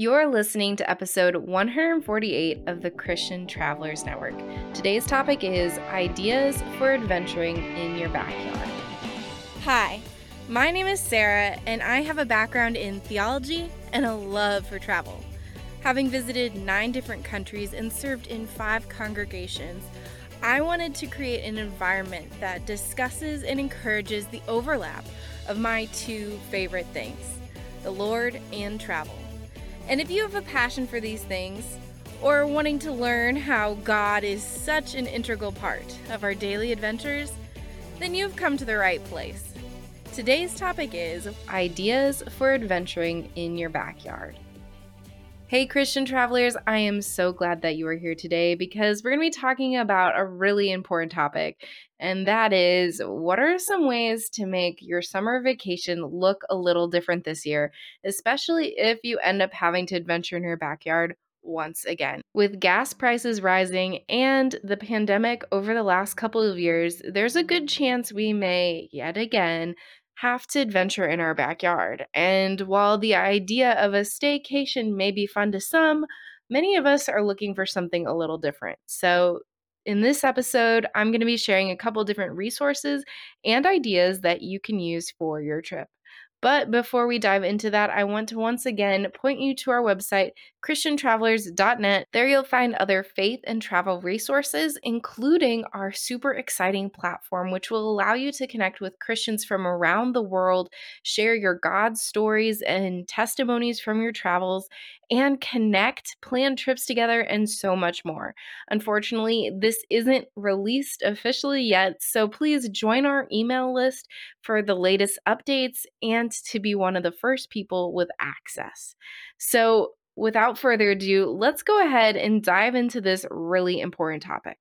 You're listening to episode 148 of the Christian Travelers Network. Today's topic is ideas for adventuring in your backyard. Hi, my name is Sarah, and I have a background in theology and a love for travel. Having visited nine different countries and served in five congregations, I wanted to create an environment that discusses and encourages the overlap of my two favorite things the Lord and travel. And if you have a passion for these things, or wanting to learn how God is such an integral part of our daily adventures, then you've come to the right place. Today's topic is ideas for adventuring in your backyard. Hey, Christian travelers, I am so glad that you are here today because we're going to be talking about a really important topic, and that is what are some ways to make your summer vacation look a little different this year, especially if you end up having to adventure in your backyard once again. With gas prices rising and the pandemic over the last couple of years, there's a good chance we may yet again have to adventure in our backyard. And while the idea of a staycation may be fun to some, many of us are looking for something a little different. So, in this episode, I'm going to be sharing a couple different resources and ideas that you can use for your trip. But before we dive into that, I want to once again point you to our website, ChristianTravelers.net. There you'll find other faith and travel resources, including our super exciting platform, which will allow you to connect with Christians from around the world, share your God stories and testimonies from your travels, and connect, plan trips together, and so much more. Unfortunately, this isn't released officially yet, so please join our email list for the latest updates and to be one of the first people with access. So, without further ado, let's go ahead and dive into this really important topic.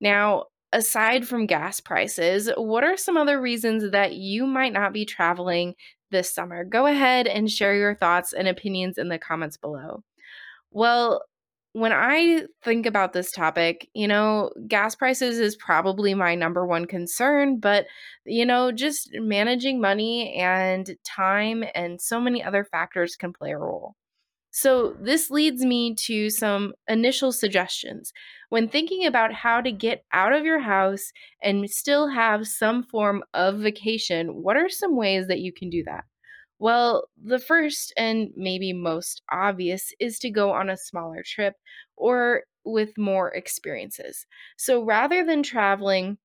Now, aside from gas prices, what are some other reasons that you might not be traveling this summer? Go ahead and share your thoughts and opinions in the comments below. Well, when I think about this topic, you know, gas prices is probably my number one concern, but, you know, just managing money and time and so many other factors can play a role. So, this leads me to some initial suggestions. When thinking about how to get out of your house and still have some form of vacation, what are some ways that you can do that? Well, the first and maybe most obvious is to go on a smaller trip or with more experiences. So, rather than traveling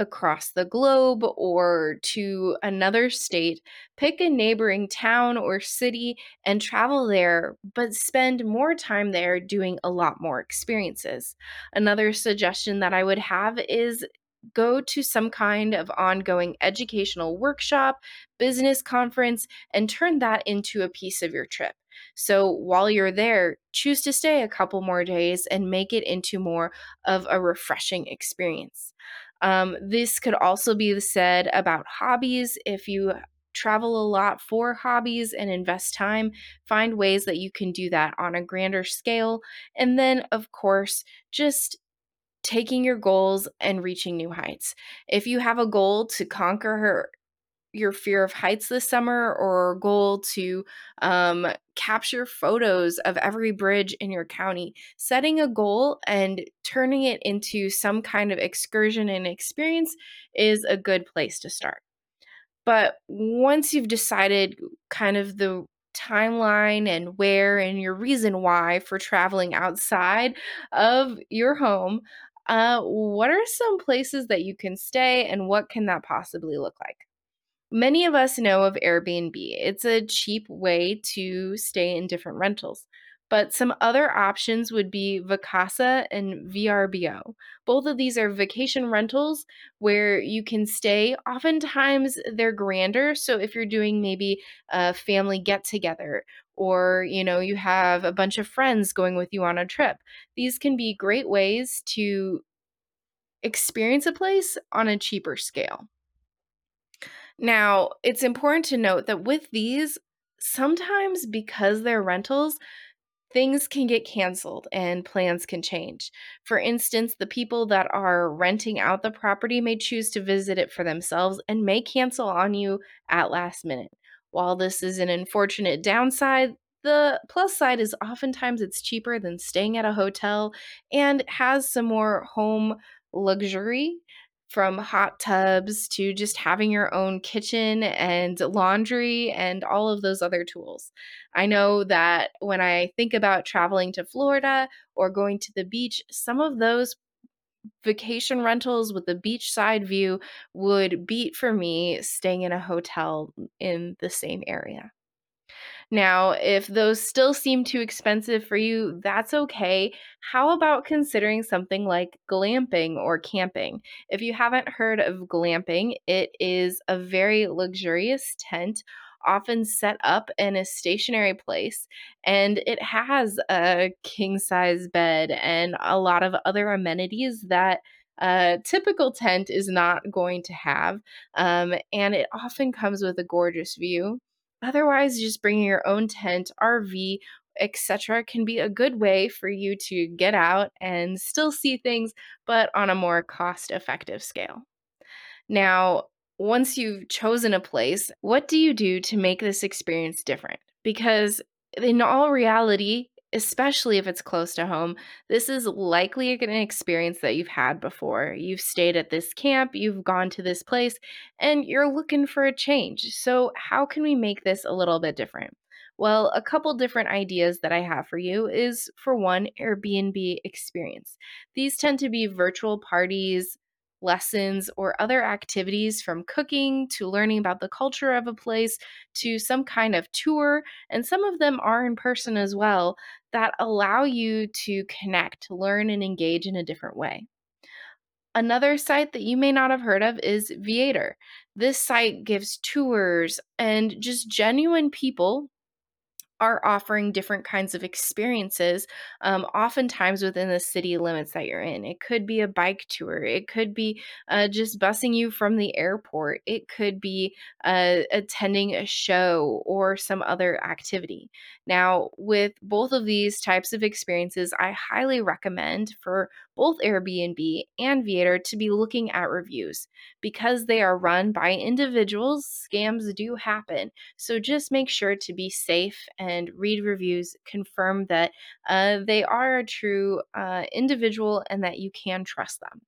across the globe or to another state, pick a neighboring town or city and travel there, but spend more time there doing a lot more experiences. Another suggestion that I would have is go to some kind of ongoing educational workshop, business conference, and turn that into a piece of your trip. So while you're there, choose to stay a couple more days and make it into more of a refreshing experience. Um, this could also be said about hobbies. If you travel a lot for hobbies and invest time, find ways that you can do that on a grander scale. And then, of course, just taking your goals and reaching new heights. If you have a goal to conquer her, your fear of heights this summer or goal to um, capture photos of every bridge in your county, setting a goal and turning it into some kind of excursion and experience is a good place to start. But once you've decided kind of the timeline and where and your reason why for traveling outside of your home, uh, what are some places that you can stay and what can that possibly look like? Many of us know of Airbnb. It's a cheap way to stay in different rentals. But some other options would be Vacasa and VRBO. Both of these are vacation rentals where you can stay. Oftentimes they're grander. So if you're doing maybe a family get together or you know you have a bunch of friends going with you on a trip, these can be great ways to experience a place on a cheaper scale. Now, it's important to note that with these, sometimes because they're rentals, things can get canceled and plans can change. For instance, the people that are renting out the property may choose to visit it for themselves and may cancel on you at last minute. While this is an unfortunate downside, The plus side is oftentimes it's cheaper than staying at a hotel and has some more home luxury from hot tubs to just having your own kitchen and laundry and all of those other tools. I know that when I think about traveling to Florida or going to the beach, some of those vacation rentals with the beachside view would beat for me staying in a hotel in the same area. Now, if those still seem too expensive for you, that's okay. How about considering something like glamping or camping? If you haven't heard of glamping, it is a very luxurious tent. Often set up in a stationary place, and it has a king size bed and a lot of other amenities that a typical tent is not going to have. Um, and it often comes with a gorgeous view. Otherwise, just bringing your own tent, RV, etc., can be a good way for you to get out and still see things, but on a more cost effective scale. Now, once you've chosen a place, what do you do to make this experience different? Because in all reality, especially if it's close to home, this is likely an experience that you've had before. You've stayed at this camp, you've gone to this place, and you're looking for a change. So, how can we make this a little bit different? Well, a couple different ideas that I have for you is for one, Airbnb experience. These tend to be virtual parties, lessons, or other activities from cooking to learning about the culture of a place to some kind of tour. And some of them are in person as well that allow you to connect, learn, and engage in a different way. Another site that you may not have heard of is Viator. This site gives tours and just genuine people are offering different kinds of experiences, um, oftentimes within the city limits that you're in. It could be a bike tour, it could be uh, just busing you from the airport, it could be uh, attending a show or some other activity. Now, with both of these types of experiences, I highly recommend for both Airbnb and Viator to be looking at reviews. Because they are run by individuals, scams do happen. So just make sure to be safe and read reviews, confirm that uh, they are a true uh, individual and that you can trust them.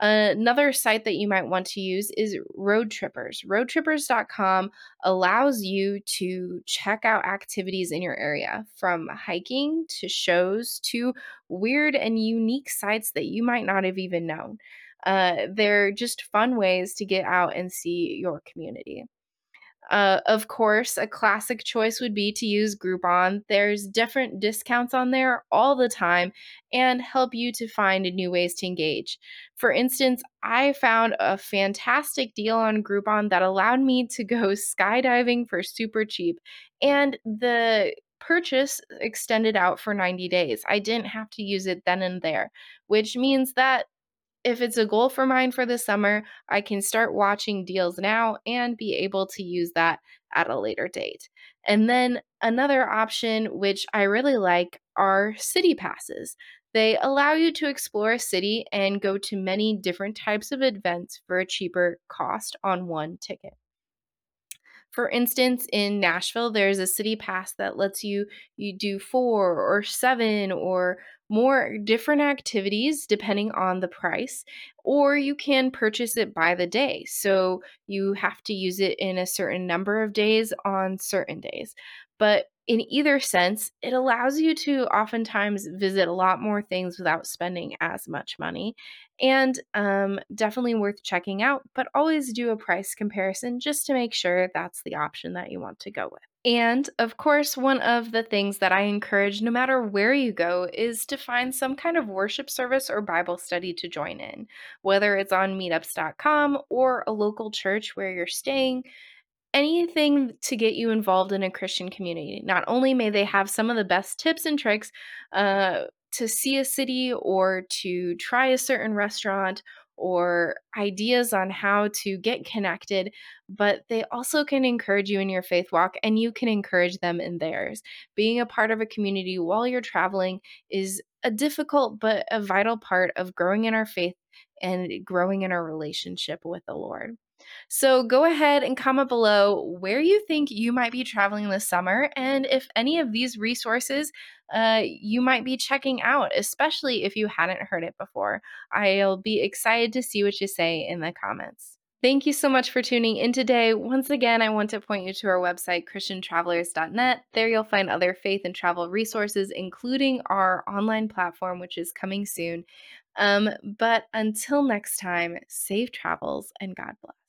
Another site that you might want to use is Roadtrippers. Roadtrippers.com allows you to check out activities in your area from hiking to shows to weird and unique sites that you might not have even known. Uh, they're just fun ways to get out and see your community. Uh, of course, a classic choice would be to use Groupon. There's different discounts on there all the time and help you to find new ways to engage. For instance, I found a fantastic deal on Groupon that allowed me to go skydiving for super cheap, and the purchase extended out for 90 days. I didn't have to use it then and there, which means that if it's a goal for mine for the summer, I can start watching deals now and be able to use that at a later date. And then another option, which I really like, are city passes. They allow you to explore a city and go to many different types of events for a cheaper cost on one ticket. For instance, in Nashville, there's a city pass that lets you you do 4 or 7 or more different activities depending on the price, or you can purchase it by the day. So you have to use it in a certain number of days on certain days. But in either sense, it allows you to oftentimes visit a lot more things without spending as much money. And um, definitely worth checking out, but always do a price comparison just to make sure that's the option that you want to go with. And of course, one of the things that I encourage no matter where you go is to find some kind of worship service or Bible study to join in, whether it's on meetups.com or a local church where you're staying anything to get you involved in a Christian community. Not only may they have some of the best tips and tricks uh, to see a city or to try a certain restaurant or ideas on how to get connected, but they also can encourage you in your faith walk and you can encourage them in theirs. Being a part of a community while you're traveling is a difficult but a vital part of growing in our faith and growing in our relationship with the Lord. So go ahead and comment below where you think you might be traveling this summer and if any of these resources uh, you might be checking out, especially if you hadn't heard it before. I'll be excited to see what you say in the comments. Thank you so much for tuning in today. Once again, I want to point you to our website, ChristianTravelers.net. There you'll find other faith and travel resources, including our online platform, which is coming soon. Um, but until next time, safe travels and God bless.